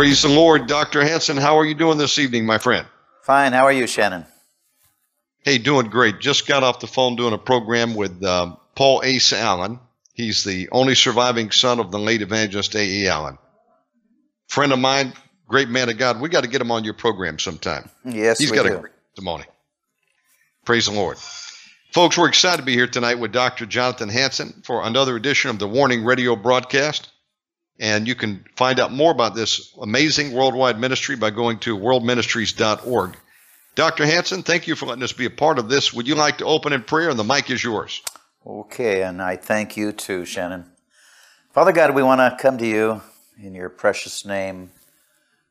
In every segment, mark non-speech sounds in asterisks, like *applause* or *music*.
Praise the Lord, Dr. Hanson. How are you doing this evening, my friend? Fine. How are you, Shannon? Hey, doing great. Just got off the phone doing a program with um, Paul Ace Allen He's the only surviving son of the late evangelist A.E. Allen. Friend of mine, great man of God. We got to get him on your program sometime. Yes, He's got do. a great testimony. Praise the Lord. Folks, we're excited to be here tonight with Dr. Jonathan Hanson for another edition of the Warning Radio broadcast. And you can find out more about this amazing worldwide ministry by going to worldministries.org. Dr. Hanson, thank you for letting us be a part of this. Would you like to open in prayer? And the mic is yours. Okay, and I thank you too, Shannon. Father God, we want to come to you in your precious name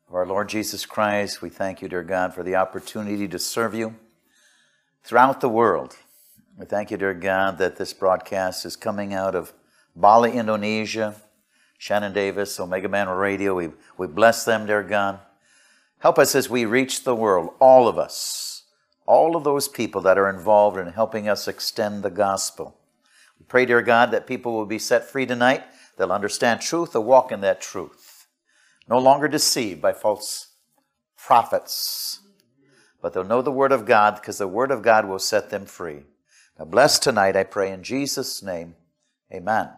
of our Lord Jesus Christ. We thank you, dear God, for the opportunity to serve you throughout the world. We thank you, dear God, that this broadcast is coming out of Bali, Indonesia. Shannon Davis, Omega Man Radio, we, we bless them, dear God. Help us as we reach the world, all of us, all of those people that are involved in helping us extend the gospel. We pray, dear God, that people will be set free tonight. They'll understand truth, they'll walk in that truth. No longer deceived by false prophets, but they'll know the Word of God because the Word of God will set them free. Now, bless tonight, I pray in Jesus' name. Amen.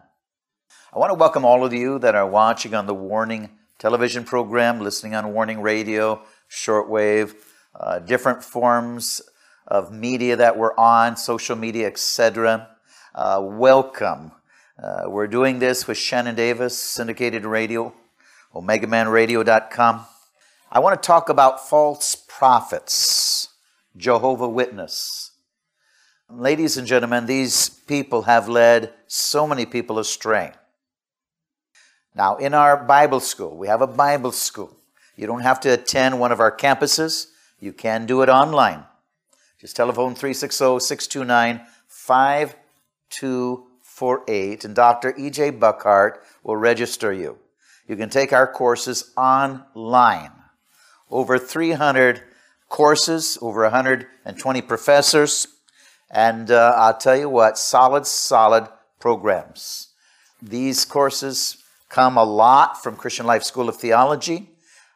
I want to welcome all of you that are watching on the Warning television program, listening on Warning Radio, shortwave, uh, different forms of media that we're on, social media, etc uh, welcome. Uh, we're doing this with Shannon Davis, syndicated radio, OmegaManRadio.com. I want to talk about false prophets, Jehovah Witness. Ladies and gentlemen, these people have led so many people astray. Now, in our Bible school, we have a Bible school. You don't have to attend one of our campuses. You can do it online. Just telephone 360 629 248, and Dr. E.J. Buckhart will register you. You can take our courses online. Over 300 courses, over 120 professors, and uh, I'll tell you what, solid, solid programs. These courses come a lot from Christian Life School of Theology.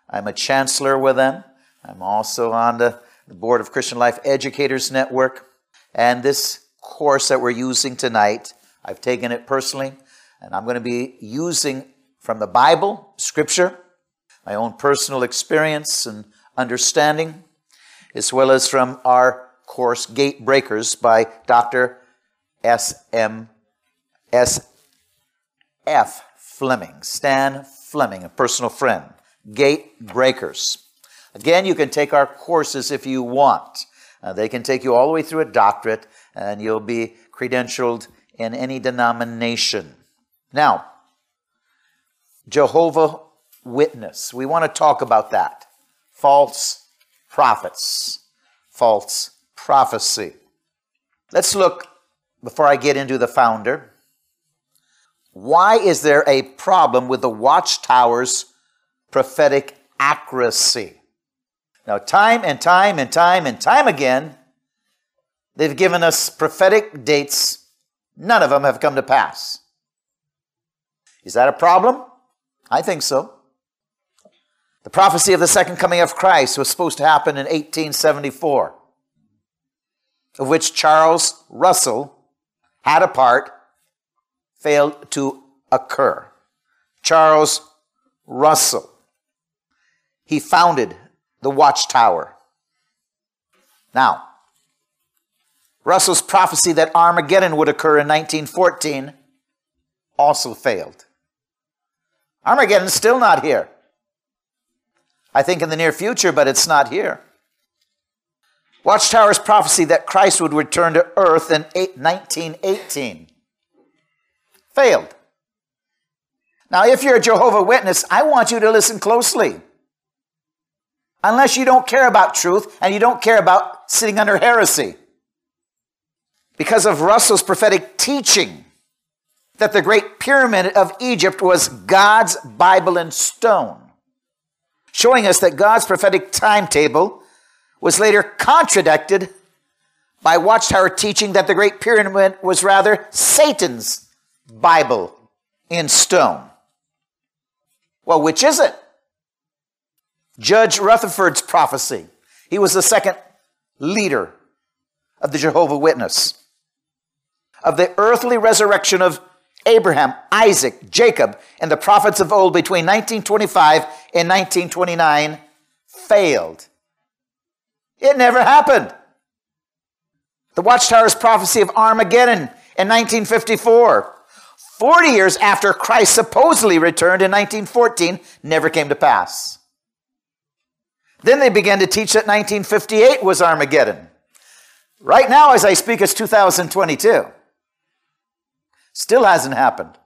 I'm a chancellor with them. I'm also on the, board of Christian Life Educators Network. And this course that we're using tonight. I've taken it personally, and I'm going to be using from the Bible, Scripture, my own personal experience and understanding, as well as from our course, Gate Breakers, by Dr. S. M. Fleming, Stan Fleming, a personal friend. Gate Breakers. Again, you can take our courses if you want. Uh, they can take you all the way through a doctorate and you'll be credentialed in any denomination. Now, Jehovah Witness. We want to talk about that. False prophets, false prophecy. Let's look, before I get into the founder, why is there a problem with the Watchtower's prophetic accuracy? Now, time and time and time and time again, They've given us prophetic dates. None of them have come to pass. Is that a problem? I think so. The prophecy of the second coming of Christ was supposed to happen in 1874, of which Charles Russell had a part failed to occur. Charles Russell. He founded the Watchtower. Now, Russell's prophecy that Armageddon would occur in 1914 also failed. Armageddon's still not here. I think in the near future, but it's not here. Watchtower's prophecy that Christ would return to earth in 1918 failed. Now, if you're a Jehovah Witness, I want you to listen closely. Unless you don't care about truth and you don't care about sitting under heresy. Because of Russell's prophetic teaching that the Great Pyramid of Egypt was God's Bible in stone, showing us that God's prophetic timetable was later contradicted by Watchtower teaching that the Great Pyramid was rather Satan's Bible in stone. Well, which is it? Judge Rutherford's prophecy. He was the second leader of the Jehovah Witness. Of the earthly resurrection of Abraham, Isaac, Jacob, and the prophets of old between 1925 and 1929 failed. It never happened. The Watchtower's prophecy of Armageddon in 1954, 40 years after Christ supposedly returned in 1914, never came to pass. Then they began to teach that 1958 was Armageddon. Right now, as I speak, it's 2022. Still hasn't happened.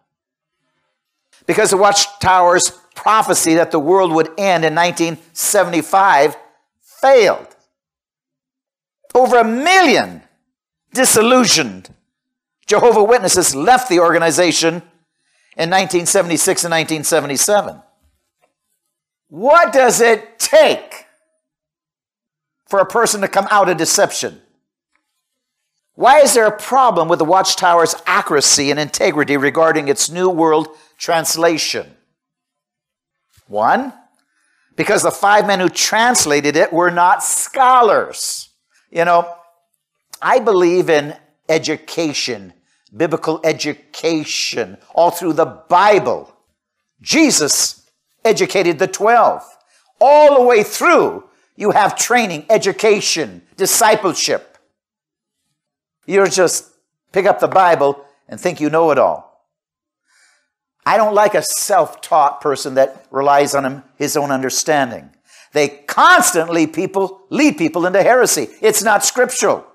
Because the Watchtower's prophecy that the world would end in 1975 failed. Over a million disillusioned Jehovah Witnesses left the organization in 1976 and 1977. What does it take for a person to come out of deception? Why is there a problem with the Watchtower's accuracy and integrity regarding its New World Translation? One, because the five men who translated it were not scholars. You know, I believe in education, biblical education, all through the Bible. Jesus educated the 12. All the way through, you have training, education, discipleship. You're just pick up the Bible and think you know it all. I don't like a self taught person that relies on his own understanding. They constantly people lead people into heresy. It's not scriptural.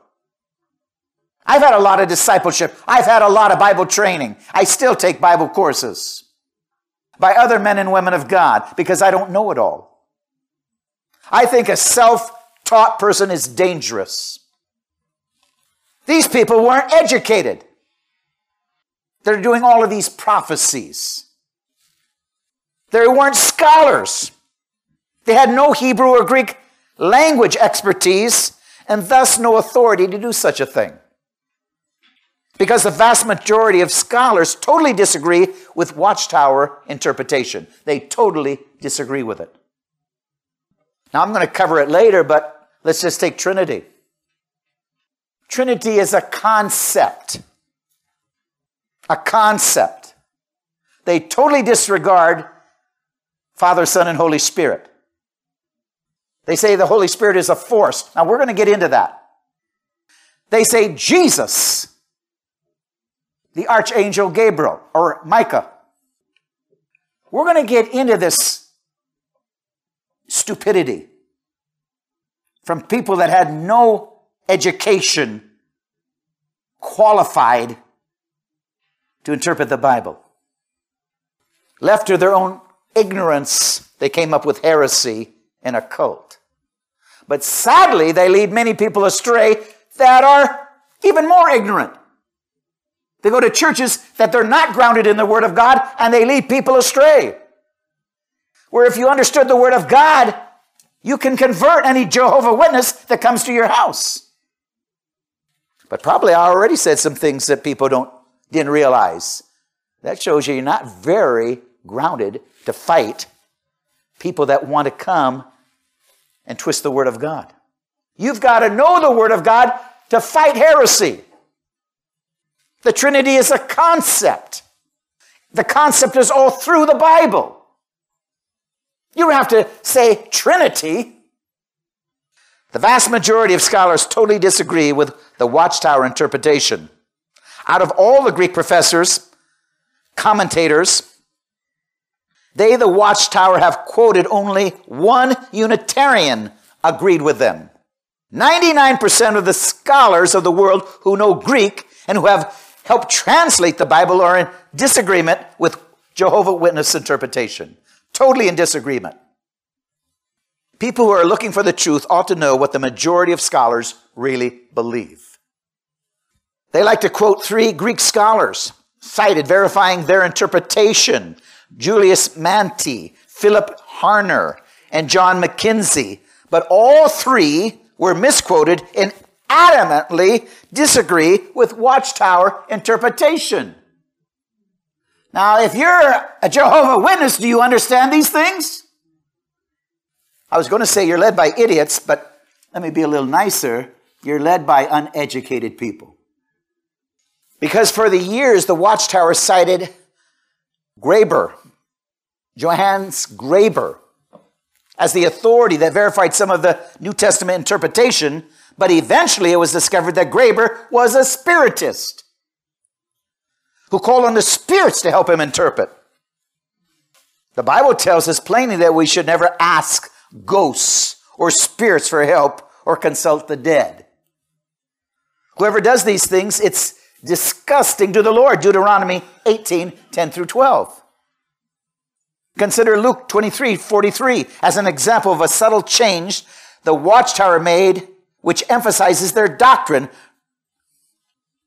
I've had a lot of discipleship. I've had a lot of Bible training. I still take Bible courses by other men and women of God because I don't know it all. I think a self taught person is dangerous. These people weren't educated. They're doing all of these prophecies. They weren't scholars. They had no Hebrew or Greek language expertise and thus no authority to do such a thing. Because the vast majority of scholars totally disagree with Watchtower interpretation. They totally disagree with it. Now, I'm going to cover it later, but let's just take Trinity. Trinity is a concept. A concept. They totally disregard Father, Son, and Holy Spirit. They say the Holy Spirit is a force. Now we're going to get into that. They say Jesus, the Archangel Gabriel or Micah. We're going to get into this stupidity from people that had no education qualified to interpret the Bible. Left to their own ignorance, they came up with heresy and a cult. But sadly, they lead many people astray that are even more ignorant. They go to churches that they're not grounded in the Word of God and they lead people astray. Where if you understood the Word of God, you can convert any Jehovah Witness that comes to your house. But probably I already said some things that people don't didn't realize. That shows you you're not very grounded to fight people that want to come and twist the Word of God. You've got to know the Word of God to fight heresy. The Trinity is a concept. The concept is all through the Bible. You have to say Trinity. The vast majority of scholars totally disagree with the Watchtower interpretation. Out of all the Greek professors, commentators, they, the Watchtower, have quoted only one Unitarian agreed with them. 99% of the scholars of the world who know Greek and who have helped translate the Bible are in disagreement with Jehovah Witness interpretation. Totally in disagreement. People who are looking for the truth ought to know what the majority of scholars really believe. They like to quote three Greek scholars cited verifying their interpretation Julius Mantey, Philip Harner, and John McKenzie. But all three were misquoted and adamantly disagree with Watchtower interpretation. Now, if you're a Jehovah Witness, do you understand these things? I was going to say you're led by idiots, but let me be a little nicer. You're led by uneducated people. Because for the years, the Watchtower cited Greber, Johannes Greber, as the authority that verified some of the New Testament interpretation, but eventually it was discovered that Greber was a spiritist who called on the spirits to help him interpret. The Bible tells us plainly that we should never ask ghosts or spirits for help or consult the dead. Whoever does these things, it's disgusting to the Lord. Deuteronomy 18 10 through 12. Consider Luke 23 43 as an example of a subtle change the watchtower made, which emphasizes their doctrine.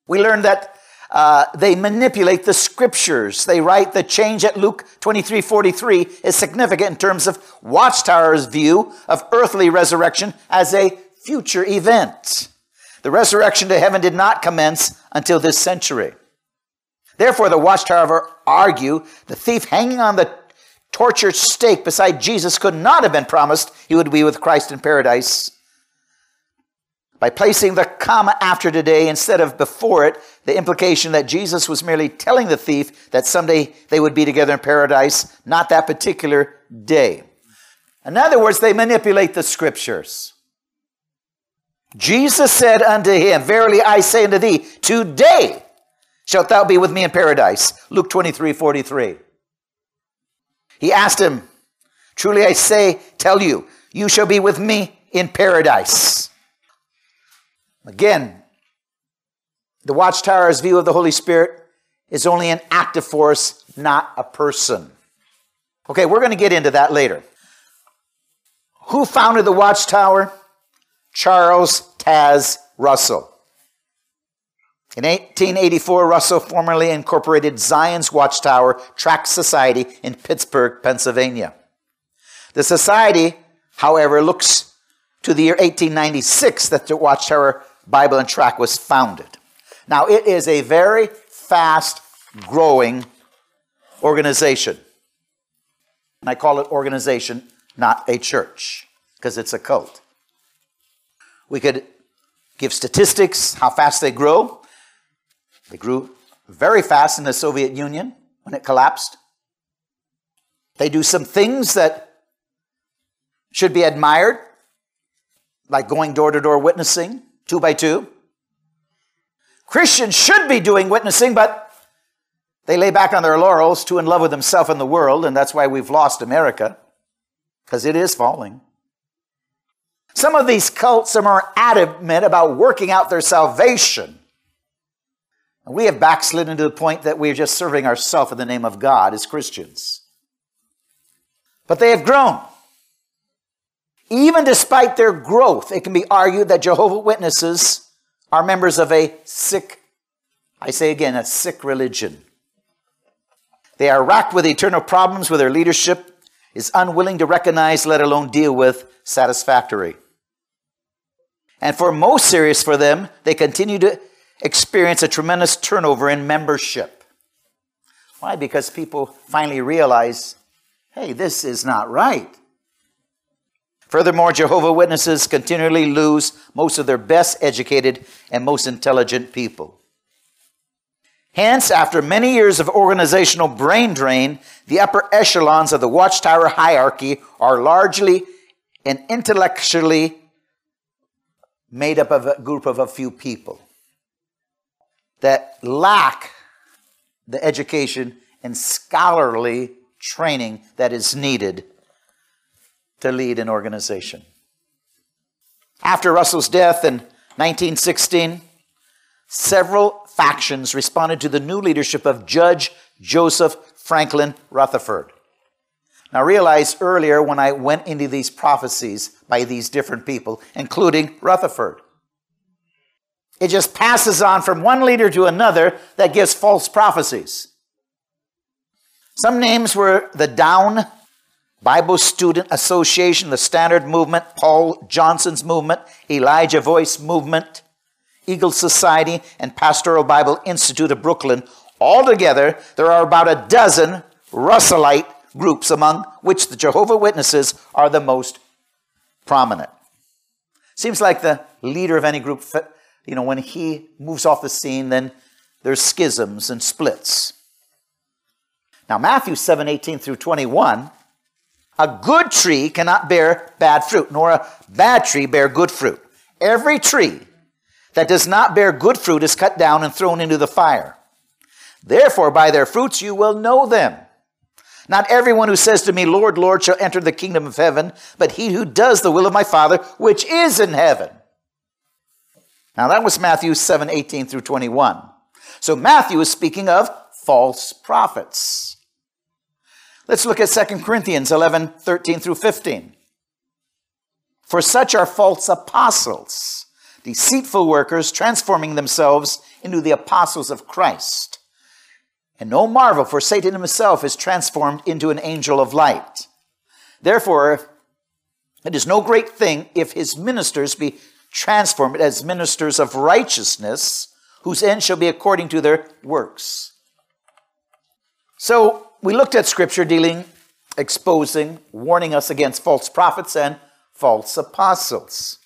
We learn that uh, they manipulate the scriptures. They write the change at Luke 23 43 is significant in terms of Watchtower's view of earthly resurrection as a future event. The resurrection to heaven did not commence until this century. Therefore, the Watchtower argue the thief hanging on the tortured stake beside Jesus could not have been promised he would be with Christ in paradise. By placing the comma after today instead of before it, the implication that Jesus was merely telling the thief that someday they would be together in paradise, not that particular day. In other words, they manipulate the scriptures. Jesus said unto him, Verily I say unto thee, today shalt thou be with me in paradise. Luke 23 43. He asked him, Truly I say, tell you, you shall be with me in paradise. Again, the Watchtower's view of the Holy Spirit is only an active force, not a person. Okay, we're going to get into that later. Who founded the Watchtower? Charles Taze Russell. In 1884, Russell formally incorporated Zion's Watchtower Tract Society in Pittsburgh, Pennsylvania. The society, however, looks to the year 1896 that the Watchtower Bible and Tract was founded. Now, it is a very fast growing organization. And I call it organization, not a church, because it's a cult. We could give statistics, how fast they grow. They grew very fast in the Soviet Union when it collapsed. They do some things that should be admired, like going door to door witnessing, two by two. Christians should be doing witnessing, but they lay back on their laurels, too in love with themselves and the world, and that's why we've lost America, because it is falling. Some of these cults are more adamant about working out their salvation and we have backslidden to the point that we are just serving ourselves in the name of God as Christians. But they have grown. Even despite their growth, it can be argued that Jehovah Witnesses are members of a sick, I say again, a sick religion. They are racked with eternal problems with their leadership is unwilling to recognize, let alone deal with, satisfactory. And for most serious for them, they continue to experience a tremendous turnover in membership. Why? Because people finally realize, hey, this is not right. Furthermore, Jehovah Witnesses continually lose most of their best educated and most intelligent people. Hence, after many years of organizational brain drain, the upper echelons of the Watchtower hierarchy are largely and intellectually made up of a group of a few people that lack the education and scholarly training that is needed to lead an organization. After Russell's death in 1916, several factions responded to the new leadership of Judge Joseph Franklin Rutherford. Now, realize earlier when I went into these prophecies by these different people, including Rutherford, it just passes on from one leader to another that gives false prophecies. Some names were the Dawn Bible Student Association, the Standfast Movement, Paul Johnson's Movement, Elijah Voice Movement, Eagle Society, and Pastoral Bible Institute of Brooklyn. Altogether, there are about a dozen Russellite groups, among which the Jehovah Witnesses are the most prominent. Seems like the leader of any group, you know, when he moves off the scene, then there's schisms and splits. Now, Matthew 7 18 through 21, a good tree cannot bear bad fruit, nor a bad tree bear good fruit. Every tree that does not bear good fruit is cut down and thrown into the fire. Therefore, by their fruits you will know them. Not everyone who says to me, Lord, Lord, shall enter the kingdom of heaven, but he who does the will of my Father, which is in heaven. Now that was Matthew 7 18 through 21. So Matthew is speaking of false prophets. Let's look at 2 Corinthians 11 13 through 15. For such are false apostles, deceitful workers, transforming themselves into the apostles of Christ. And no marvel, for Satan himself is transformed into an angel of light. Therefore, it is no great thing if his ministers be transformed as ministers of righteousness, whose end shall be according to their works. So, we looked at scripture dealing, exposing, warning us against false prophets and false apostles.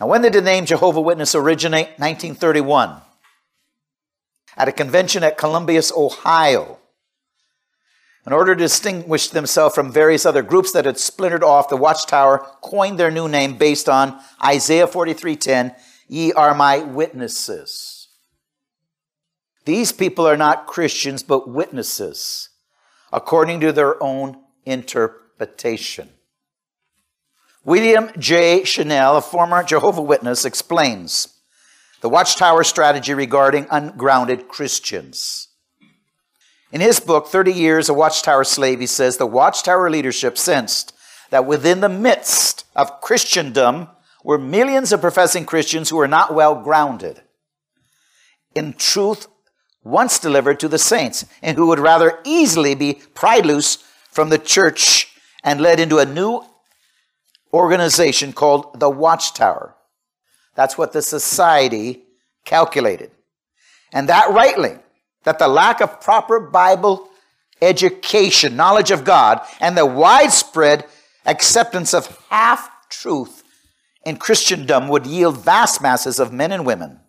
Now, when did the name Jehovah Witness originate? 1931 at a convention at Columbus, Ohio. In order to distinguish themselves from various other groups that had splintered off, the Watchtower coined their new name based on Isaiah 43:10, "Ye are my witnesses." These people are not Christians but witnesses according to their own interpretation. William J. Schnell, a former Jehovah Witness, explains the Watchtower strategy regarding ungrounded Christians. In his book, 30 Years a Watchtower Slave, he says the Watchtower leadership sensed that within the midst of Christendom were millions of professing Christians who were not well grounded in truth once delivered to the saints and who would rather easily be pried loose from the church and led into a new organization called the Watchtower. That's what the society calculated. And that rightly, that the lack of proper Bible education, knowledge of God, and the widespread acceptance of half truth in Christendom would yield vast masses of men and women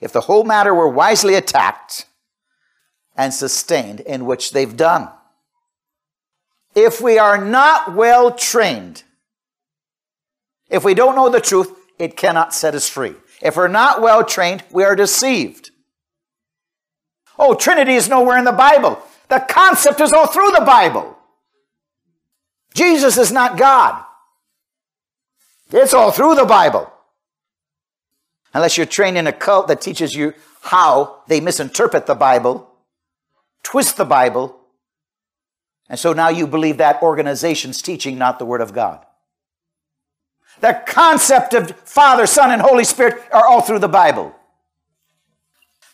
if the whole matter were wisely attacked and sustained, in which they've done. If we are not well trained, if we don't know the truth, it cannot set us free. If we're not well trained, we are deceived. Oh, Trinity is nowhere in the Bible. The concept is all through the Bible. Jesus is not God. It's all through the Bible. Unless you're trained in a cult that teaches you how they misinterpret the Bible, twist the Bible, and so now you believe that organization's teaching, not the Word of God. The concept of Father, Son, and Holy Spirit are all through the Bible.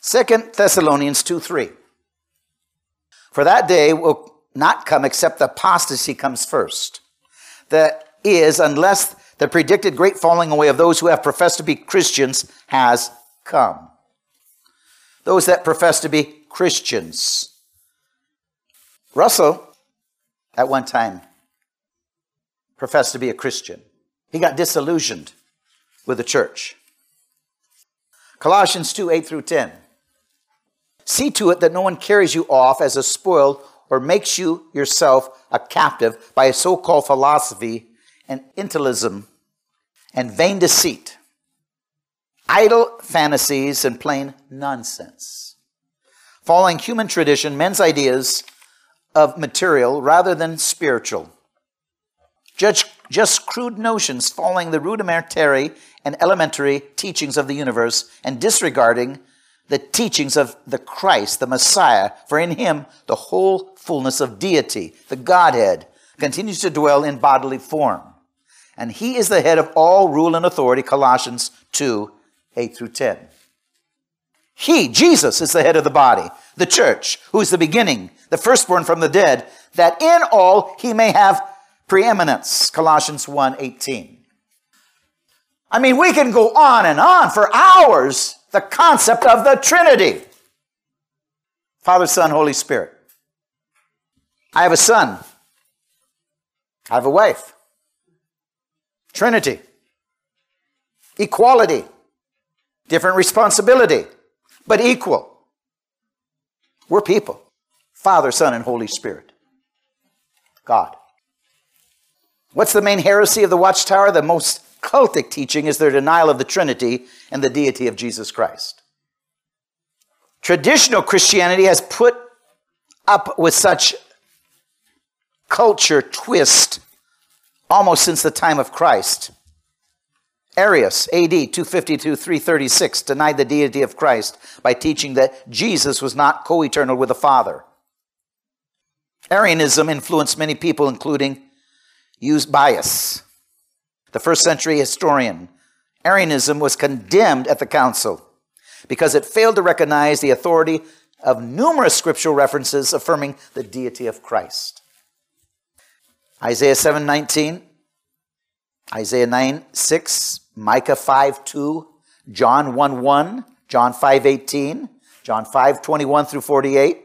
Second Thessalonians 2 3. For that day will not come except the apostasy comes first. That is, unless the predicted great falling away of those who have professed to be Christians has come. Those that profess to be Christians. Russell, at one time, professed to be a Christian. He got disillusioned with the church. Colossians 2 8 through 10. See to it that no one carries you off as a spoil or makes you yourself a captive by a so called philosophy and intellism and vain deceit, idle fantasies, and plain nonsense. Following human tradition, men's ideas of material rather than spiritual. Just, just crude notions following the rudimentary and elementary teachings of the universe and disregarding the teachings of the Christ, the Messiah, for in him the whole fullness of deity, the Godhead, continues to dwell in bodily form. And he is the head of all rule and authority, Colossians 2 8 through 10. He, Jesus, is the head of the body, the church, who is the beginning, the firstborn from the dead, that in all he may have preeminence, Colossians 1 18. I mean, we can go on and on for hours the concept of the Trinity Father, Son, Holy Spirit. I have a son. I have a wife. Trinity. Equality. Different responsibility, but equal. We're people Father, Son, and Holy Spirit. God. What's the main heresy of the Watchtower? The most cultic teaching is their denial of the Trinity and the deity of Jesus Christ. Traditional Christianity has put up with such culture twist almost since the time of Christ. Arius, AD 252 336, denied the deity of Christ by teaching that Jesus was not co eternal with the Father. Arianism influenced many people, including Eusebius, the first century historian. Arianism was condemned at the council because it failed to recognize the authority of numerous scriptural references affirming the deity of Christ. Isaiah 7:19, Isaiah 9, 6, Micah 5, 2, John 1, 1, John 5, 18, John 5, 21 through 48,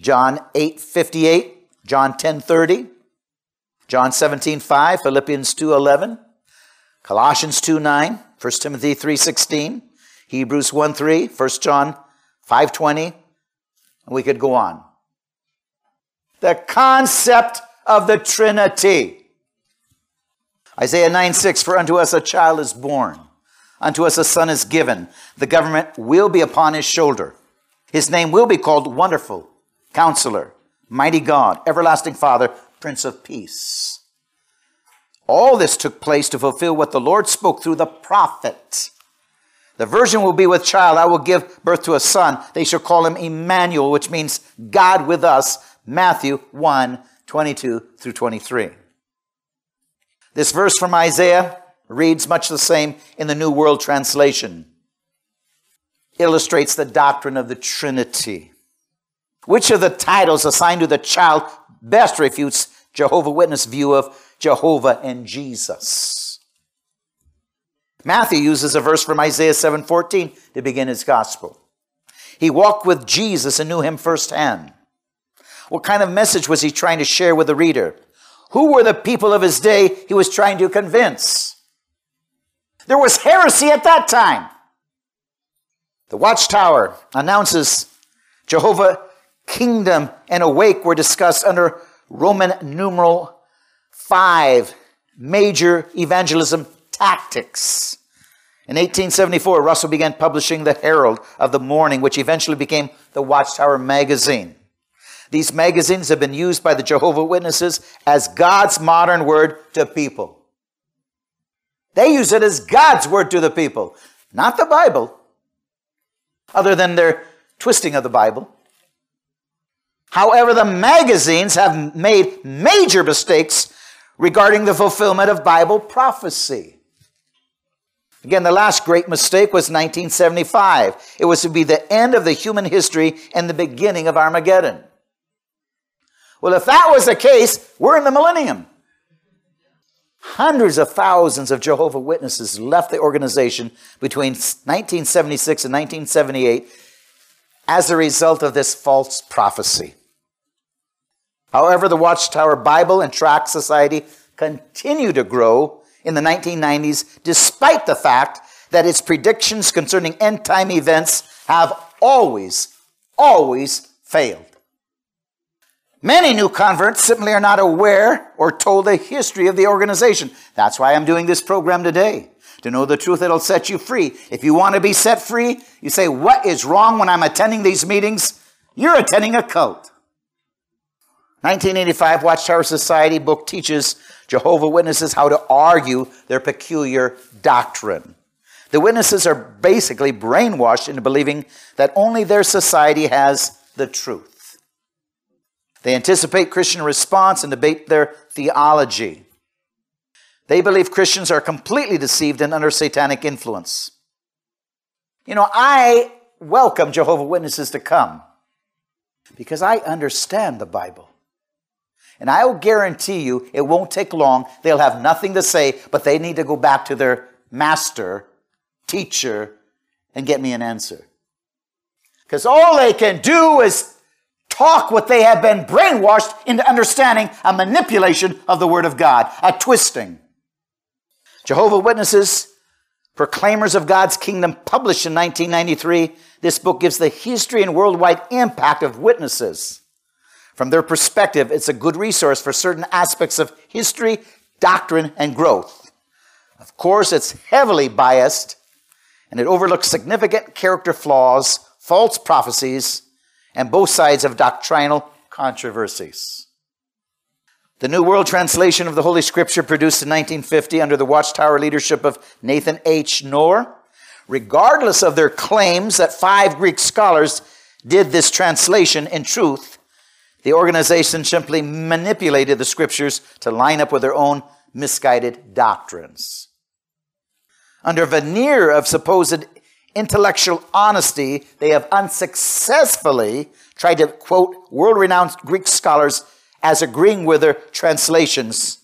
John 8, 58, John 10, 30, John 17, 5, Philippians 2, 11, Colossians 2, 9, 1 Timothy 3, 16, Hebrews 1, 3, 1 John 5, 20, and we could go on. The concept of the Trinity. Isaiah 9 6 For unto us a child is born, unto us a son is given. The government will be upon his shoulder. His name will be called Wonderful, Counselor, Mighty God, Everlasting Father, Prince of Peace. All this took place to fulfill what the Lord spoke through the prophet. The virgin will be with child. I will give birth to a son. They shall call him Emmanuel, which means God with us. Matthew 1 22 through 23. This verse from Isaiah reads much the same in the New World Translation. Illustrates the doctrine of the Trinity. Which of the titles assigned to the child best refutes Jehovah Witness view of Jehovah and Jesus? Matthew uses a verse from Isaiah 7:14 to begin his gospel. He walked with Jesus and knew him firsthand. What kind of message was he trying to share with the reader? Who were the people of his day he was trying to convince? There was heresy at that time. The Watchtower announces Jehovah kingdom and awake were discussed under Roman numeral 5 major evangelism tactics. In 1874, Russell began publishing the Herald of the Morning, which eventually became the Watchtower magazine. These magazines have been used by the Jehovah Witnesses as God's modern word to people. They use it as God's word to the people, not the Bible, other than their twisting of the Bible. However, the magazines have made major mistakes regarding the fulfillment of Bible prophecy. Again, the last great mistake was 1975. It was to be the end of the human history and the beginning of Armageddon. Well, if that was the case, we're in the millennium. Hundreds of thousands of Jehovah Witnesses left the organization between 1976 and 1978 as a result of this false prophecy. However, the Watchtower Bible and Tract Society continue to grow in the 1990s despite the fact that its predictions concerning end time events have always, always failed. Many new converts simply are not aware or told the history of the organization. That's why I'm doing this program today. To know the truth that'll set you free. If you want to be set free, you say, What is wrong when I'm attending these meetings? You're attending a cult. 1985 Watchtower Society book teaches Jehovah Witnesses how to argue their peculiar doctrine. The witnesses are basically brainwashed into believing that only their society has the truth. They anticipate Christian response and debate their theology. They believe Christians are completely deceived and under satanic influence. You know, I welcome Jehovah Witnesses to come because I understand the Bible. And I will guarantee you it won't take long. They'll have nothing to say, but they need to go back to their master teacher and get me an answer. Because all they can do is talk what they have been brainwashed into understanding a manipulation of the Word of God, a twisting. Jehovah Witnesses, Proclaimers of God's Kingdom, published in 1993, this book gives the history and worldwide impact of witnesses. From their perspective, it's a good resource for certain aspects of history, doctrine, and growth. Of course, it's heavily biased and it overlooks significant character flaws, false prophecies, and both sides of doctrinal controversies. The New World Translation of the Holy Scripture, produced in 1950 under the Watchtower leadership of Nathan H. Knorr, regardless of their claims that five Greek scholars did this translation in truth, the organization simply manipulated the scriptures to line up with their own misguided doctrines under veneer of supposed intellectual honesty, they have unsuccessfully tried to quote world renowned Greek scholars as agreeing with their translations.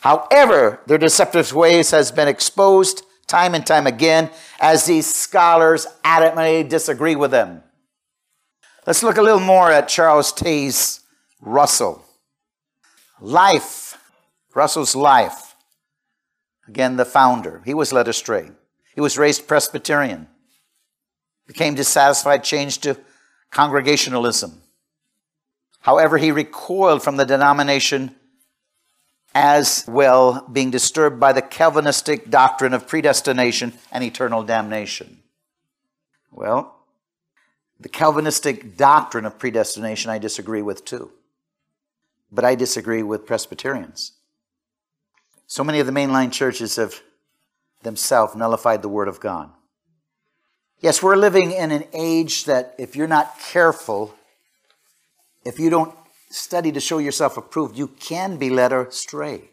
However, their deceptive ways has been exposed time and time again as these scholars adamantly disagree with them. Let's look a little more at Charles Taze Russell. Life, Russell's life. Again, the founder. He was led astray. He was raised Presbyterian, became dissatisfied, changed to Congregationalism. However, he recoiled from the denomination as well, being disturbed by the Calvinistic doctrine of predestination and eternal damnation. Well, the Calvinistic doctrine of predestination I disagree with too. But I disagree with Presbyterians. So many of the mainline churches have themselves nullified the Word of God. Yes, we're living in an age that if you're not careful, if you don't study to show yourself approved, you can be led astray.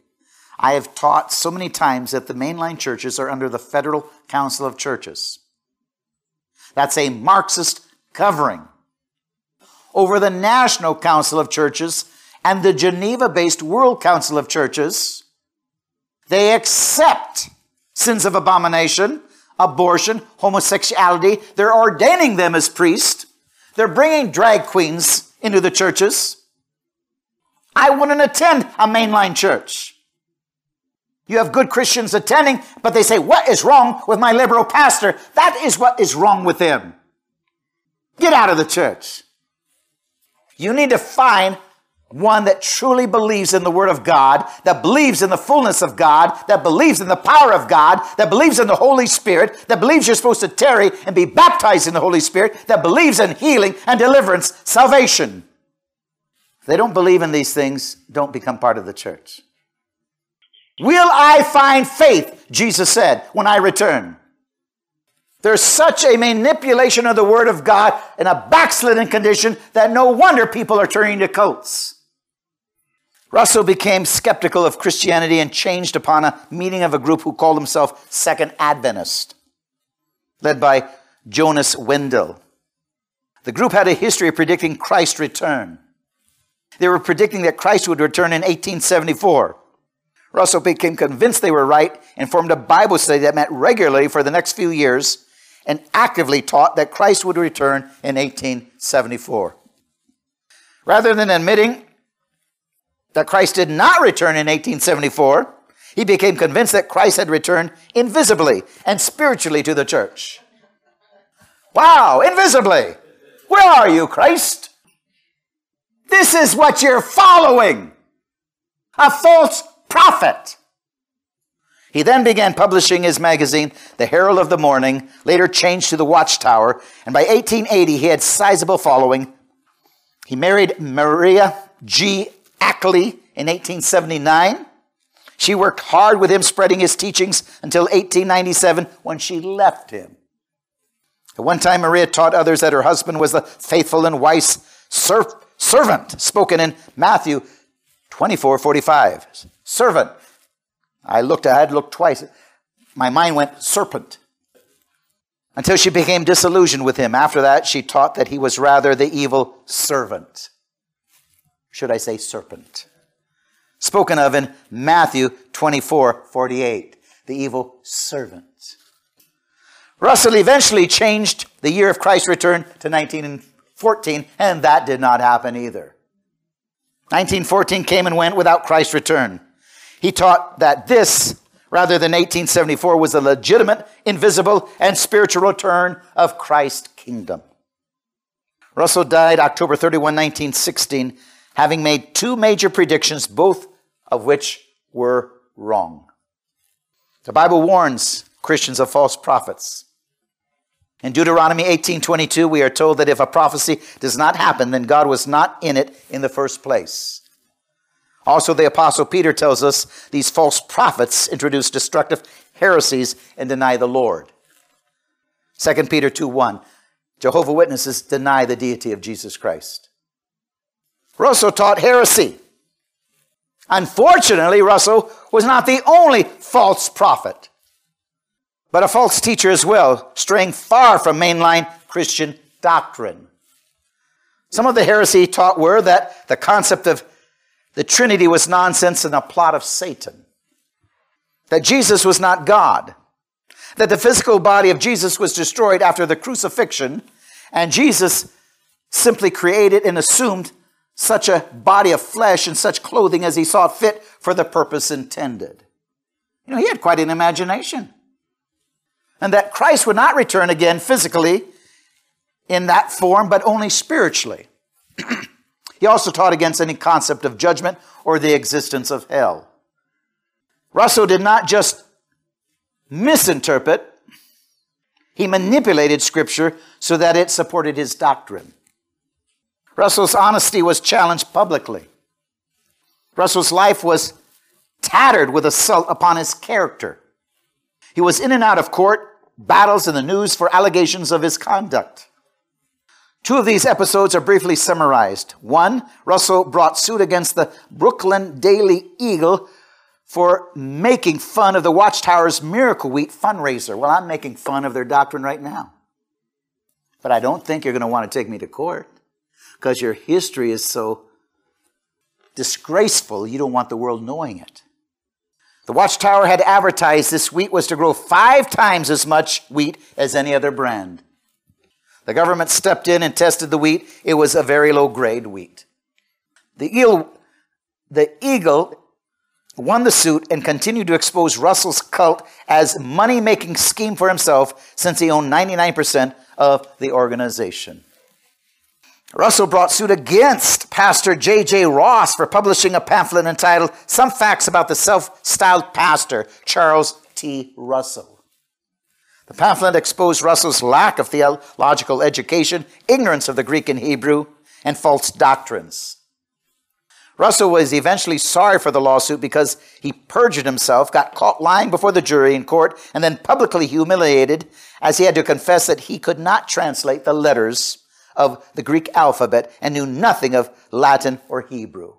I have taught so many times that the mainline churches are under the Federal Council of Churches. That's a Marxist covering over the National Council of Churches and the Geneva based World Council of Churches they accept sins of abomination, abortion, homosexuality. They're ordaining them as priests. They're bringing drag queens into the churches. I wouldn't attend a mainline church. You have good Christians attending, but they say, What is wrong with my liberal pastor? That is what is wrong with him. Get out of the church. You need to find one that truly believes in the Word of God, that believes in the fullness of God, that believes in the power of God, that believes in the Holy Spirit, that believes you're supposed to tarry and be baptized in the Holy Spirit, that believes in healing and deliverance, salvation. If they don't believe in these things, don't become part of the church. Will I find faith, Jesus said, when I return? There's such a manipulation of the Word of God in a backslidden condition that no wonder people are turning to cults. Russell became skeptical of Christianity and changed upon a meeting of a group who called himself Second Adventist, led by Jonas Wendell. The group had a history of predicting Christ's return. They were predicting that Christ would return in 1874. Russell became convinced they were right and formed a Bible study that met regularly for the next few years and actively taught that Christ would return in 1874. Rather than admitting that Christ did not return in 1874, he became convinced that Christ had returned invisibly and spiritually to the church. Wow, invisibly. Where are you, Christ? This is what you're following. A false prophet. He then began publishing his magazine, The Herald of the Morning, later changed to The Watchtower, and by 1880 he had sizable following. He married Maria G. Ackley in 1879. She worked hard with him spreading his teachings until 1897 when she left him. At one time, Maria taught others that her husband was the faithful and wise servant, spoken in Matthew 24 45. Servant. I looked, I had looked twice. My mind went serpent. Until she became disillusioned with him. After that, she taught that he was rather the evil servant. Should I say serpent? Spoken of in Matthew 24 48. The evil servant. Russell eventually changed the year of Christ's return to 1914, and that did not happen either. 1914 came and went without Christ's return. He taught that this, rather than 1874, was a legitimate, invisible, and spiritual return of Christ's kingdom. Russell died October 31, 1916, having made two major predictions, both of which were wrong. The Bible warns Christians of false prophets. In Deuteronomy 18:22 we are told that if a prophecy does not happen then God was not in it in the first place. Also the apostle Peter tells us these false prophets introduce destructive heresies and deny the Lord. 2 Peter 2:1 Jehovah Witnesses deny the deity of Jesus Christ. Russell taught heresy. Unfortunately, Russell was not the only false prophet but a false teacher as well, straying far from mainline Christian doctrine. Some of the heresy taught were that the concept of the Trinity was nonsense and a plot of Satan, that Jesus was not God, that the physical body of Jesus was destroyed after the crucifixion, and Jesus simply created and assumed such a body of flesh and such clothing as he saw fit for the purpose intended. You know, he had quite an imagination and that Christ would not return again physically in that form, but only spiritually. *clears throat* he also taught against any concept of judgment or the existence of hell. Russell did not just misinterpret, he manipulated Scripture so that it supported his doctrine. Russell's honesty was challenged publicly. Russell's life was tattered with assault upon his character. He was in and out of court, battles in the news for allegations of his conduct. Two of these episodes are briefly summarized. One, Russell brought suit against the Brooklyn Daily Eagle for making fun of the Watchtower's Miracle Wheat fundraiser. Well, I'm making fun of their doctrine right now. But I don't think you're going to want to take me to court because your history is so disgraceful, you don't want the world knowing it. The Watchtower had advertised this wheat was to grow five times as much wheat as any other brand. The government stepped in and tested the wheat. It was a very low grade wheat. The eagle, the eagle won the suit and continued to expose Russell's cult as money making scheme for himself since he owned 99% of the organization. Russell brought suit against Pastor J.J. Ross for publishing a pamphlet entitled Some Facts About the Self Styled Pastor, Charles T. Russell. The pamphlet exposed Russell's lack of theological education, ignorance of the Greek and Hebrew, and false doctrines. Russell was eventually sorry for the lawsuit because he perjured himself, got caught lying before the jury in court, and then publicly humiliated as he had to confess that he could not translate the letters of the Greek alphabet and knew nothing of Latin or Hebrew.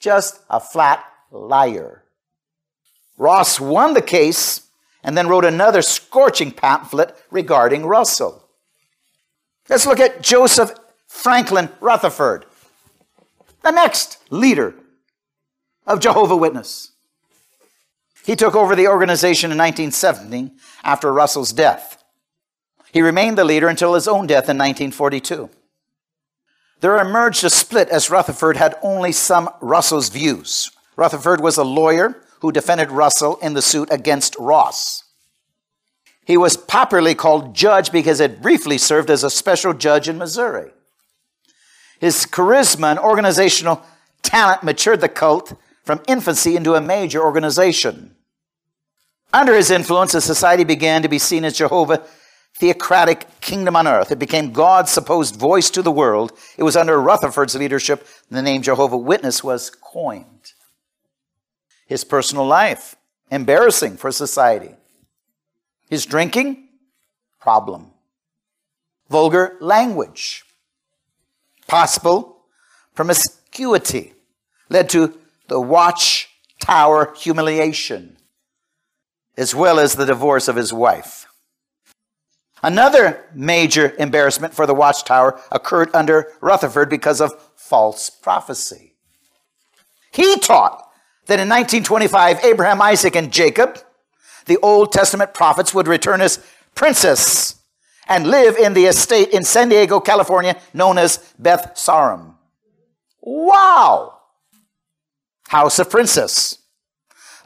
Just a flat liar. Ross won the case and then wrote another scorching pamphlet regarding Russell. Let's look at Joseph Franklin Rutherford, the next leader of Jehovah Witness. He took over the organization in 1970 after Russell's death. He remained the leader until his own death in 1942. There emerged a split as Rutherford had only some Russell's views. Rutherford was a lawyer who defended Russell in the suit against Ross. He was popularly called judge because it briefly served as a special judge in Missouri. His charisma and organizational talent matured the cult from infancy into a major organization. Under his influence, the society began to be seen as Jehovah theocratic kingdom on earth. It became God's supposed voice to the world. It was under Rutherford's leadership the name Jehovah Witness was coined. His personal life, embarrassing for society. His drinking, problem. Vulgar language, possible promiscuity, led to the watchtower humiliation, as well as the divorce of his wife. Another major embarrassment for the watchtower occurred under Rutherford because of false prophecy. He taught that in 1925, Abraham, Isaac, and Jacob, the Old Testament prophets, would return as princes and live in the estate in San Diego, California, known as Beth Sarim. Wow! House of Princess.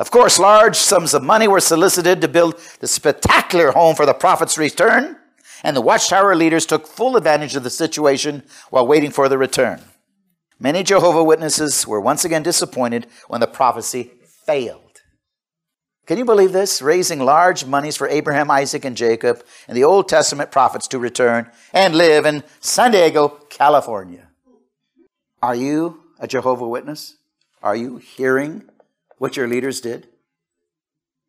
Of course, large sums of money were solicited to build the spectacular home for the prophet's return, and the watchtower leaders took full advantage of the situation while waiting for the return. Many Jehovah Witnesses were once again disappointed when the prophecy failed. Can you believe this? Raising large monies for Abraham, Isaac, and Jacob and the Old Testament prophets to return and live in San Diego, California. Are you a Jehovah Witness? Are you hearing what your leaders did?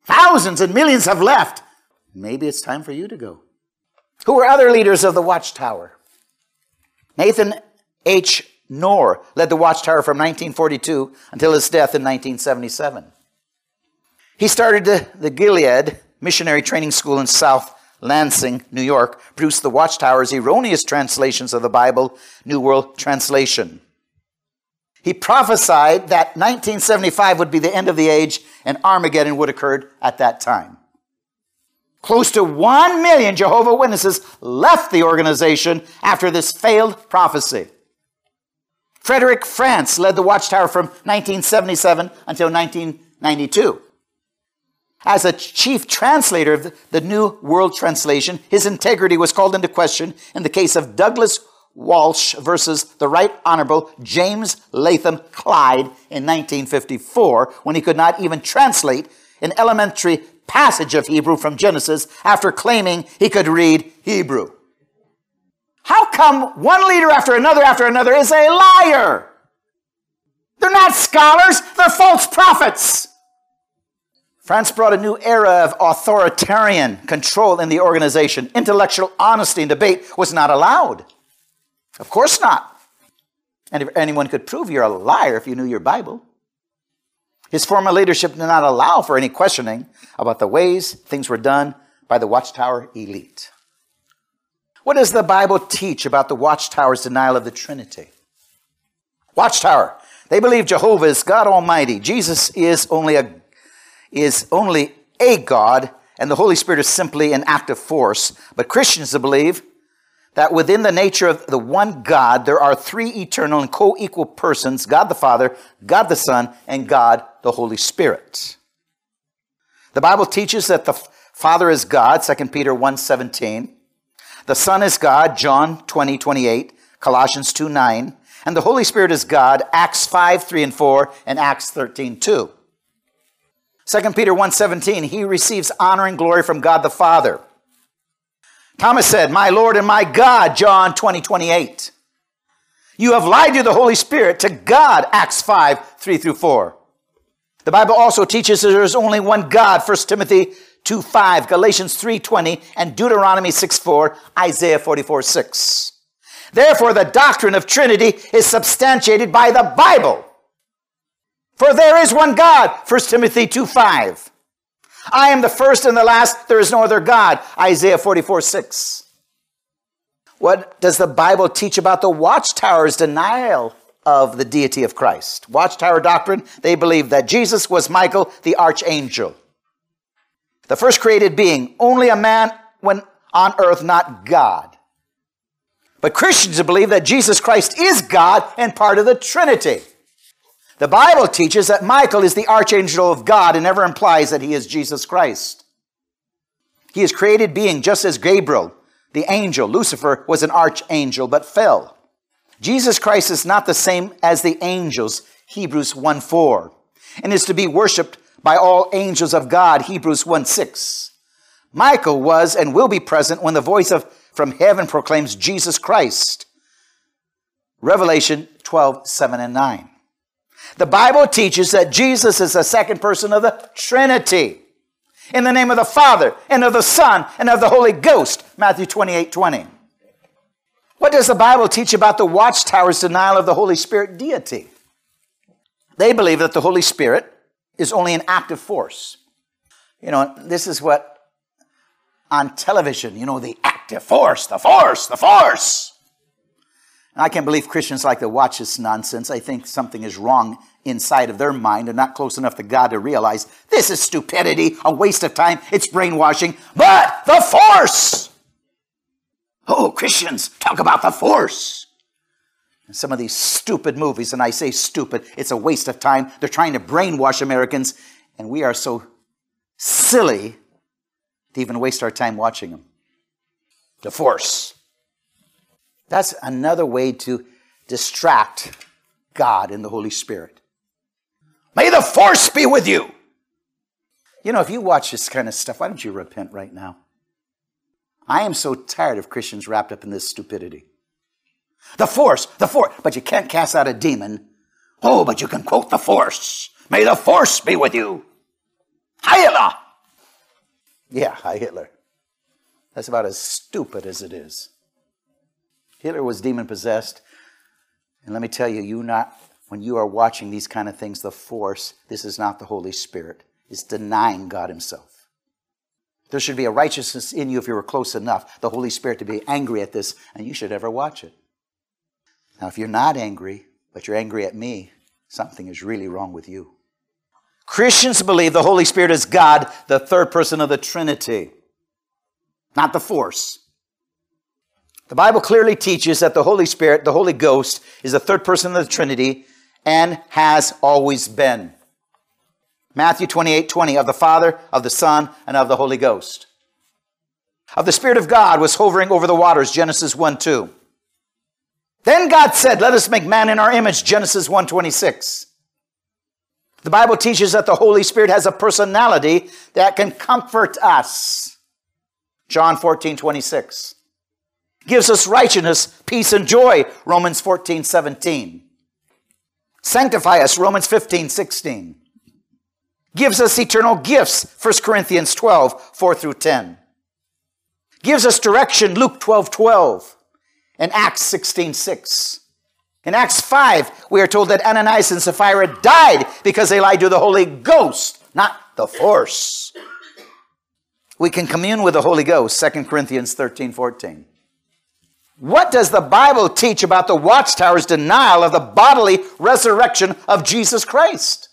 Thousands and millions have left. Maybe it's time for you to go. Who were other leaders of the watchtower? Nathan H. Knorr led the watchtower from 1942 until his death in 1977. He started the, the Gilead Missionary Training School in South Lansing, New York, produced the Watchtower's erroneous translations of the Bible, New World Translation. He prophesied that 1975 would be the end of the age and Armageddon would occur at that time. Close to 1 million Jehovah Witnesses left the organization after this failed prophecy. Frederick Franz led the Watchtower from 1977 until 1992. As a chief translator of the New World Translation, his integrity was called into question in the case of Douglas Walsh versus the Right Honorable James Latham Clyde in 1954 when he could not even translate an elementary passage of Hebrew from Genesis after claiming he could read Hebrew. How come one leader after another after another is a liar? They're not scholars, they're false prophets. Franz brought a new era of authoritarian control in the organization. Intellectual honesty and debate was not allowed. Of course not. And if anyone could prove you're a liar if you knew your Bible. His former leadership did not allow for any questioning about the ways things were done by the Watchtower elite. What does the Bible teach about the Watchtower's denial of the Trinity? Watchtower. They believe Jehovah is God Almighty. Jesus is only a is only a God, and the Holy Spirit is simply an active force. But Christians believe that within the nature of the one God, there are three eternal and co equal persons God the Father, God the Son, and God the Holy Spirit. The Bible teaches that the Father is God, 2 Peter 1 17. The Son is God, John 20 28, Colossians 2 9. And the Holy Spirit is God, Acts 5 3 and 4, and Acts 13 2. 2 Peter 1 17, he receives honor and glory from God the Father. Thomas said, My Lord and my God, John 20, 28. You have lied to the Holy Spirit, to God, Acts 5, 3 through 4. The Bible also teaches that there is only one God, 1 Timothy 2, 5, Galatians 3, 20, and Deuteronomy 6, 4, Isaiah 44, 6. Therefore, the doctrine of Trinity is substantiated by the Bible. For there is one God, 1 Timothy 2, 5. I am the first and the last. There is no other God. Isaiah 44 6. What does the Bible teach about the Watchtower's denial of the deity of Christ? Watchtower doctrine, they believe that Jesus was Michael the archangel, the first created being, only a man when on earth, not God. But Christians believe that Jesus Christ is God and part of the Trinity. The Bible teaches that Michael is the archangel of God and never implies that he is Jesus Christ. He is created being just as Gabriel, the angel, Lucifer, was an archangel but fell. Jesus Christ is not the same as the angels, Hebrews 1 4, and is to be worshiped by all angels of God, Hebrews 1 6. Michael was and will be present when the voice of from heaven proclaims Jesus Christ. Revelation 12, 7 and 9. The Bible teaches that Jesus is the second person of the Trinity. In the name of the Father, and of the Son, and of the Holy Ghost. Matthew 28, 20. What does the Bible teach about the Watchtower's denial of the Holy Spirit deity? They believe that the Holy Spirit is only an active force. You know, this is what on television, you know, the active force, the force, the force. And I can't believe Christians like to watch this nonsense. I think something is wrong inside of their mind and not close enough to God to realize this is stupidity, a waste of time, it's brainwashing. But the force! Oh, Christians, talk about the force. And some of these stupid movies, and I say stupid, it's a waste of time. They're trying to brainwash Americans, and we are so silly to even waste our time watching them. The force. That's another way to distract God and the Holy Spirit. May the force be with you. You know, if you watch this kind of stuff, why don't you repent right now? I am so tired of Christians wrapped up in this stupidity. The force, the force, but you can't cast out a demon. Oh, but you can quote the force. May the force be with you. Hayala. Yeah, Hi Hitler. That's about as stupid as it is. Hitler was demon possessed. And let me tell you, you not when you are watching these kind of things, the force, this is not the Holy Spirit. It's denying God Himself. There should be a righteousness in you if you were close enough, the Holy Spirit to be angry at this, and you should ever watch it. Now, if you're not angry, but you're angry at me, something is really wrong with you. Christians believe the Holy Spirit is God, the third person of the Trinity, not the force. The Bible clearly teaches that the Holy Spirit, the Holy Ghost, is the third person of the Trinity and has always been. Matthew 28 20, of the Father, of the Son, and of the Holy Ghost. Of the Spirit of God was hovering over the waters, Genesis 1 2. Then God said, Let us make man in our image, Genesis 1 26. The Bible teaches that the Holy Spirit has a personality that can comfort us. John 14, 26. Gives us righteousness, peace, and joy. Romans 14, 17. Sanctify us. Romans 15, 16. Gives us eternal gifts. 1 Corinthians 12, 4 through 10. Gives us direction. Luke 12, 12. And Acts 16, 6. In Acts 5, we are told that Ananias and Sapphira died because they lied to the Holy Ghost, not the force. We can commune with the Holy Ghost, 2 Corinthians 13 14. What does the Bible teach about the Watchtower's denial of the bodily resurrection of Jesus Christ?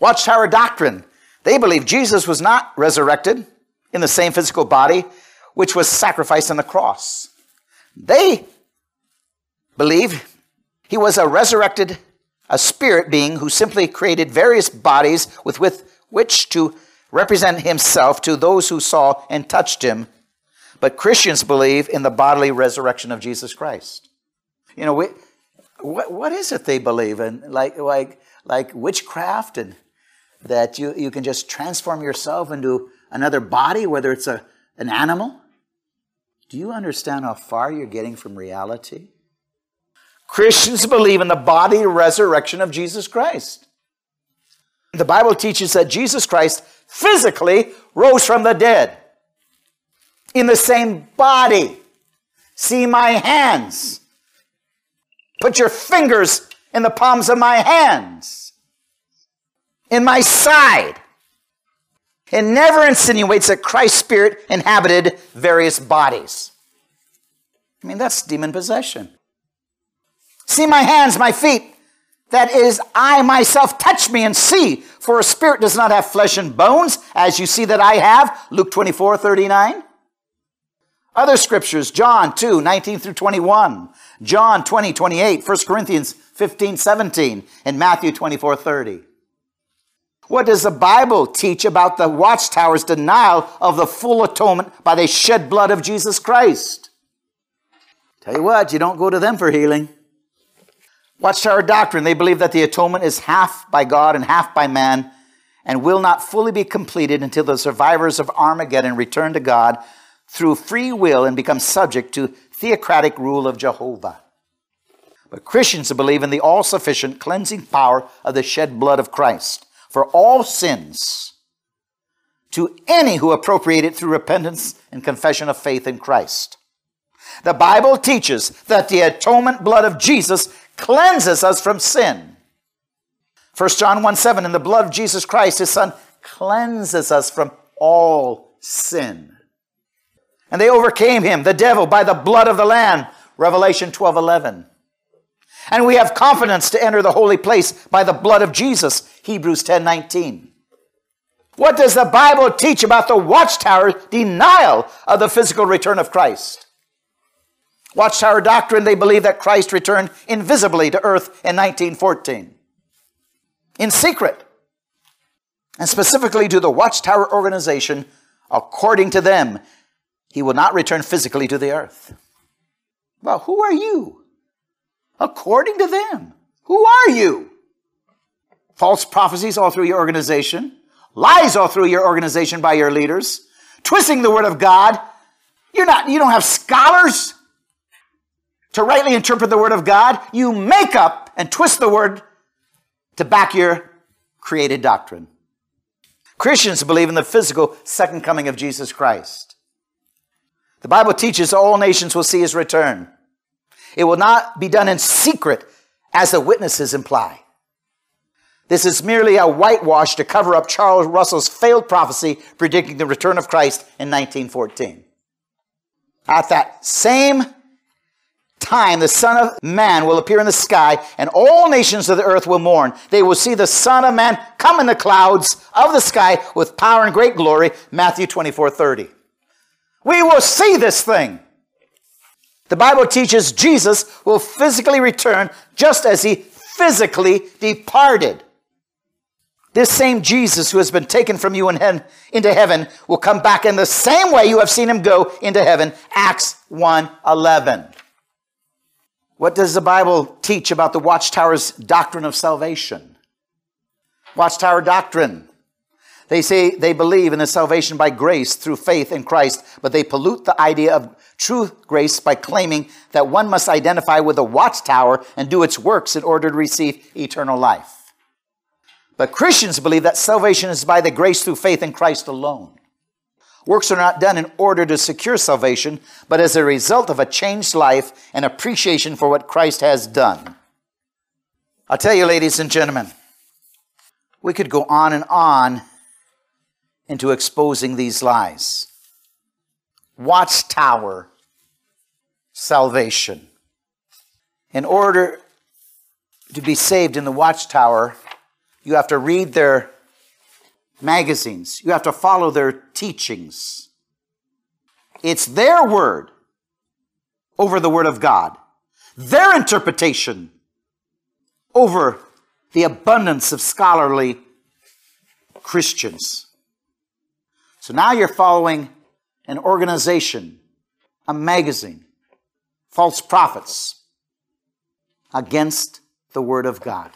Watchtower doctrine. They believe Jesus was not resurrected in the same physical body which was sacrificed on the cross. They believe he was a resurrected, a spirit being who simply created various bodies with, with which to represent himself to those who saw and touched him. But Christians believe in the bodily resurrection of Jesus Christ. You know, we, what, what is it they believe in? Like, like, like witchcraft and that you, you can just transform yourself into another body, whether it's a, an animal? Do you understand how far you're getting from reality? Christians believe in the body resurrection of Jesus Christ. The Bible teaches that Jesus Christ physically rose from the dead in the same body. See my hands. Put your fingers in the palms of my hands, in my side. It never insinuates that Christ's spirit inhabited various bodies. I mean, that's demon possession. See my hands, my feet. That is, I myself touch me and see. For a spirit does not have flesh and bones, as you see that I have. Luke 24, 39. Other scriptures, John 2, 19 through 21, John 20, 28, 1 Corinthians 15, 17, and Matthew 24, 30. What does the Bible teach about the watchtower's denial of the full atonement by the shed blood of Jesus Christ? Tell you what, you don't go to them for healing. Watchtower doctrine, they believe that the atonement is half by God and half by man and will not fully be completed until the survivors of Armageddon return to God through free will and become subject to theocratic rule of Jehovah. But Christians believe in the all sufficient cleansing power of the shed blood of Christ for all sins to any who appropriate it through repentance and confession of faith in Christ. The Bible teaches that the atonement blood of Jesus cleanses us from sin. 1 John 1 7, in the blood of Jesus Christ, his Son, cleanses us from all sin. And they overcame him, the devil, by the blood of the Lamb. Revelation 12 11. And we have confidence to enter the holy place by the blood of Jesus. Hebrews 10 19. What does the Bible teach about the watchtower denial of the physical return of Christ? Watchtower doctrine, they believe that Christ returned invisibly to earth in 1914, in secret, and specifically to the Watchtower organization. According to them, he will not return physically to the earth. Well, who are you? According to them, who are you? False prophecies all through your organization, lies all through your organization by your leaders, twisting the word of God. You're not, you don't have scholars to rightly interpret the Word of God, you make up and twist the Word to back your created doctrine. Christians believe in the physical second coming of Jesus Christ. The Bible teaches all nations will see his return. It will not be done in secret, as the witnesses imply. This is merely a whitewash to cover up Charles Russell's failed prophecy predicting the return of Christ in 1914. At that same time the Son of Man will appear in the sky, and all nations of the earth will mourn. They will see the Son of Man come in the clouds of the sky with power and great glory. Matthew 24 30. We will see this thing. The Bible teaches Jesus will physically return just as he physically departed. This same Jesus who has been taken from you in into heaven will come back in the same way you have seen him go into heaven. Acts 1 11. What does the Bible teach about the Watchtower's doctrine of salvation? Watchtower doctrine. They say they believe in the salvation by grace through faith in Christ, but they pollute the idea of true grace by claiming that one must identify with a watchtower and do its works in order to receive eternal life. But Christians believe that salvation is by the grace through faith in Christ alone. Works are not done in order to secure salvation, but as a result of a changed life and appreciation for what Christ has done. I'll tell you, ladies and gentlemen, we could go on and on into exposing these lies. Watchtower salvation. In order to be saved in the watchtower, you have to read their magazines. You have to follow their teachings. It's their word over the word of God, their interpretation over the abundance of scholarly Christians. So now you're following an organization, a magazine, false prophets against the Word of God.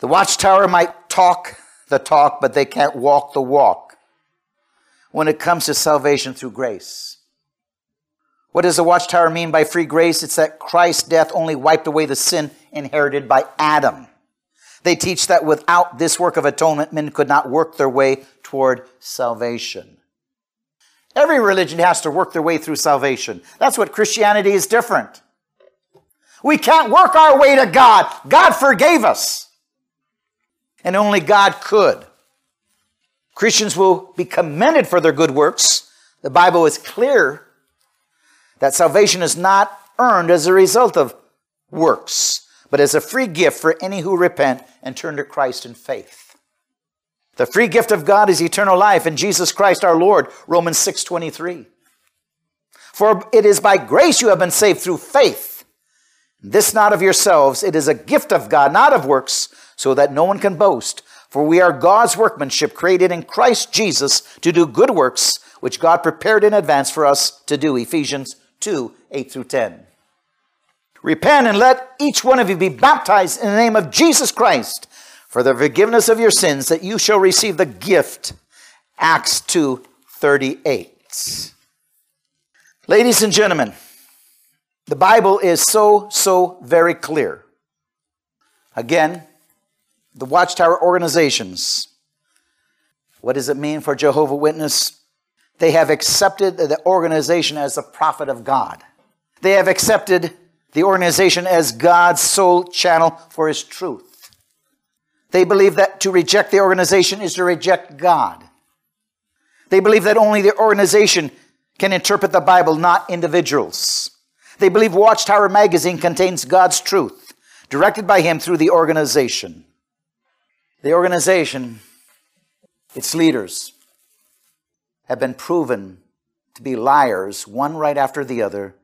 The watchtower might talk the talk, but they can't walk the walk when it comes to salvation through grace. What does the watchtower mean by free grace? It's that Christ's death only wiped away the sin inherited by Adam. They teach that without this work of atonement, men could not work their way toward salvation. Every religion has to work their way through salvation. That's what Christianity is different. We can't work our way to God. God forgave us and only God could. Christians will be commended for their good works. The Bible is clear that salvation is not earned as a result of works, but as a free gift for any who repent and turn to Christ in faith. The free gift of God is eternal life in Jesus Christ our Lord, Romans 6:23. For it is by grace you have been saved through faith. This not of yourselves, it is a gift of God, not of works, so that no one can boast. For we are God's workmanship, created in Christ Jesus to do good works, which God prepared in advance for us to do. Ephesians 2 8 through 10. Repent and let each one of you be baptized in the name of Jesus Christ for the forgiveness of your sins, that you shall receive the gift. Acts 2 38. Ladies and gentlemen, the Bible is so, so very clear. Again, the Watchtower organizations. What does it mean for Jehovah Witness? They have accepted the organization as the prophet of God. They have accepted the organization as God's sole channel for his truth. They believe that to reject the organization is to reject God. They believe that only the organization can interpret the Bible, not individuals. They believe Watchtower magazine contains God's truth, directed by him through the organization. The organization, its leaders, have been proven to be liars, one right after the other,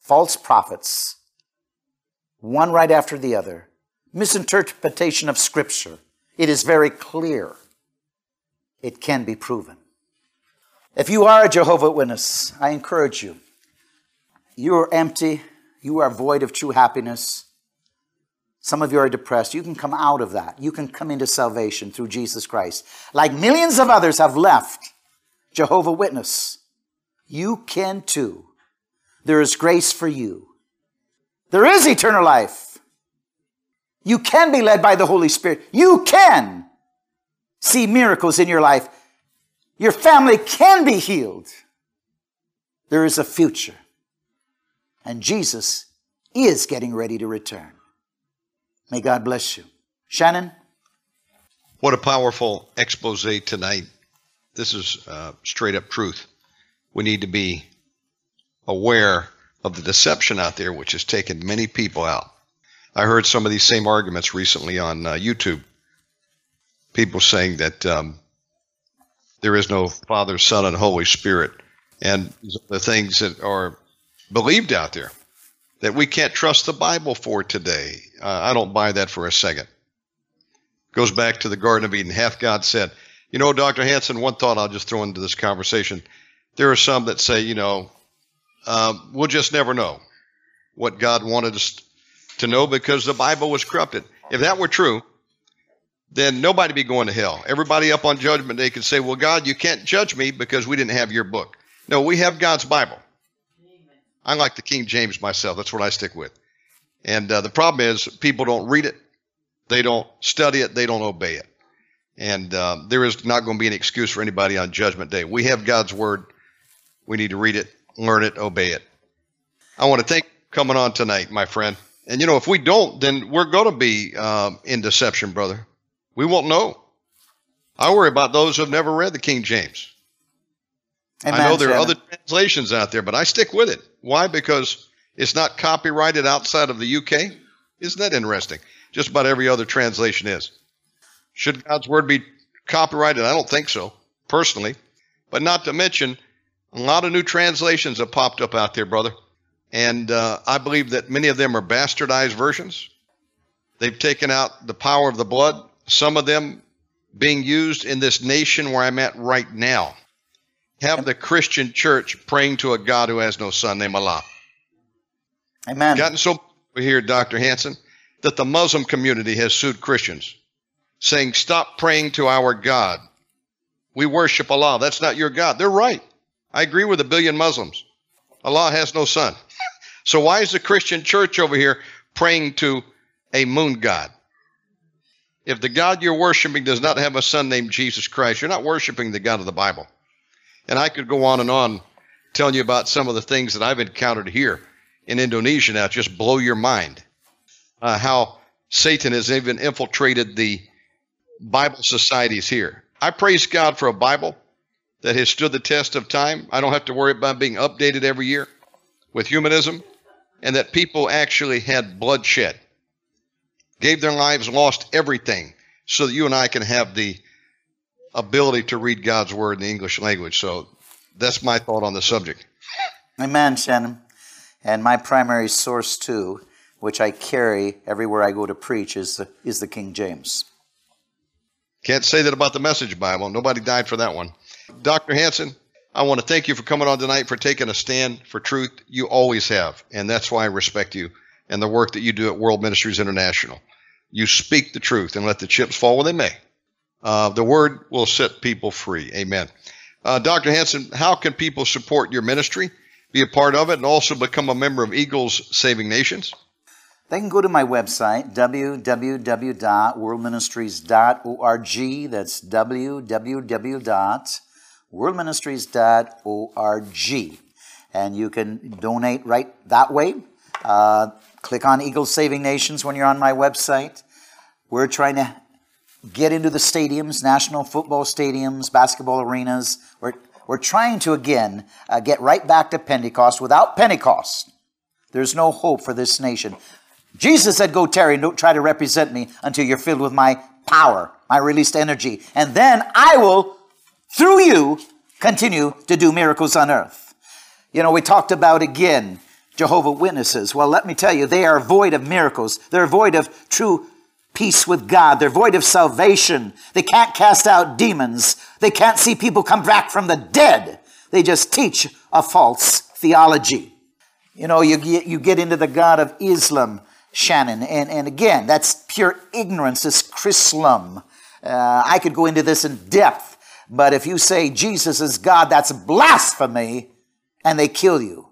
false prophets, one right after the other. Misinterpretation of Scripture. It is very clear. It can be proven. If you are a Jehovah Witness, I encourage you. You are empty. You are void of true happiness. Some of you are depressed. You can come out of that. You can come into salvation through Jesus Christ. Like millions of others have left Jehovah Witness. You can too. There is grace for you. There is eternal life. You can be led by the Holy Spirit. You can see miracles in your life. Your family can be healed. There is a future. And Jesus is getting ready to return. May God bless you. Shannon? What a powerful expose tonight. This is uh, straight up truth. We need to be aware of the deception out there, which has taken many people out. I heard some of these same arguments recently on uh, YouTube. People saying that um, there is no Father, Son, and Holy Spirit, and the things that are believed out there that we can't trust the Bible for today. Uh, I don't buy that for a second. Goes back to the Garden of Eden. Hath God said, you know, Dr. Hansen, one thought I'll just throw into this conversation. There are some that say, you know, um, we'll just never know what God wanted us to know because the Bible was corrupted. If that were true, then nobody be going to hell. Everybody up on judgment day could say, Well, God, you can't judge me because we didn't have your book. No, we have God's Bible. I like the King James myself. That's what I stick with. And uh, the problem is people don't read it, they don't study it, they don't obey it. And uh, there is not going to be an excuse for anybody on Judgment Day. We have God's Word. We need to read it, learn it, obey it. I want to thank coming on tonight, my friend. And you know, if we don't, then we're going to be um, in deception, brother. We won't know. I worry about those who have never read the King James. Amen, I know there are other translations out there, but I stick with it. Why? Because it's not copyrighted outside of the UK. Isn't that interesting? Just about every other translation is. Should God's word be copyrighted? I don't think so, personally. But not to mention, a lot of new translations have popped up out there, brother. And uh, I believe that many of them are bastardized versions. They've taken out the power of the blood, some of them being used in this nation where I'm at right now. Have the Christian church praying to a God who has no son named Allah. Amen. Gotten so here, Dr. Hansen, that the Muslim community has sued Christians, saying, Stop praying to our God. We worship Allah. That's not your God. They're right. I agree with a billion Muslims. Allah has no son. So why is the Christian church over here praying to a moon god? If the God you're worshiping does not have a son named Jesus Christ, you're not worshiping the God of the Bible. And I could go on and on telling you about some of the things that I've encountered here in Indonesia now, just blow your mind. Uh, how Satan has even infiltrated the Bible societies here. I praise God for a Bible that has stood the test of time. I don't have to worry about being updated every year with humanism, and that people actually had bloodshed, gave their lives, lost everything, so that you and I can have the ability to read God's word in the English language. So that's my thought on the subject. Amen, Shannon. And my primary source, too, which I carry everywhere I go to preach, is the, is the King James. Can't say that about the Message Bible. Nobody died for that one. Dr. Hansen, I want to thank you for coming on tonight, for taking a stand for truth. You always have, and that's why I respect you and the work that you do at World Ministries International. You speak the truth and let the chips fall where they may. Uh, the word will set people free. Amen. Uh, Dr. Hansen, how can people support your ministry, be a part of it, and also become a member of Eagles Saving Nations? They can go to my website, www.worldministries.org. That's www.worldministries.org. And you can donate right that way. Uh, click on Eagles Saving Nations when you're on my website. We're trying to get into the stadiums, national football stadiums, basketball arenas. We're, we're trying to, again, uh, get right back to Pentecost. Without Pentecost, there's no hope for this nation. Jesus said, Go, tarry, and don't try to represent me until you're filled with my power, my released energy. And then I will, through you, continue to do miracles on earth. You know, we talked about again Jehovah Witnesses. Well, let me tell you, they are void of miracles. They're void of true peace with God. They're void of salvation. They can't cast out demons. They can't see people come back from the dead. They just teach a false theology. You know, you get, you get into the God of Islam, Shannon, and, and again, that's pure ignorance, it's Chrislam. Uh, I could go into this in depth, but if you say Jesus is God, that's blasphemy, and they kill you.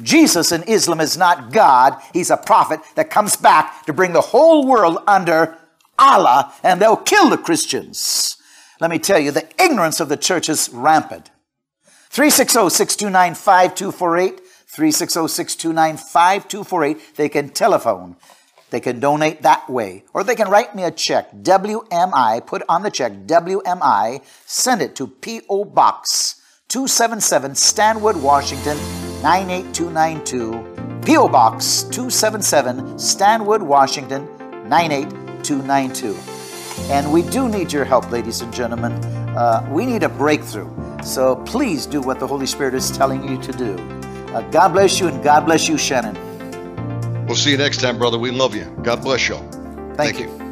Jesus in Islam is not God. He's a prophet that comes back to bring the whole world under Allah, and they'll kill the Christians. Let me tell you, the ignorance of the church is rampant. 360 629 5248. 360 629 5248. They can telephone. They can donate that way. Or they can write me a check, WMI, put on the check, WMI, send it to P.O. Box 277, Stanwood, Washington 98292. P.O. Box 277, Stanwood, Washington 98292. And we do need your help, ladies and gentlemen. Uh, we need a breakthrough. So please do what the Holy Spirit is telling you to do. Uh, God bless you, and God bless you, Shannon. We'll see you next time, brother. We love you. God bless you. Thank, Thank you. you.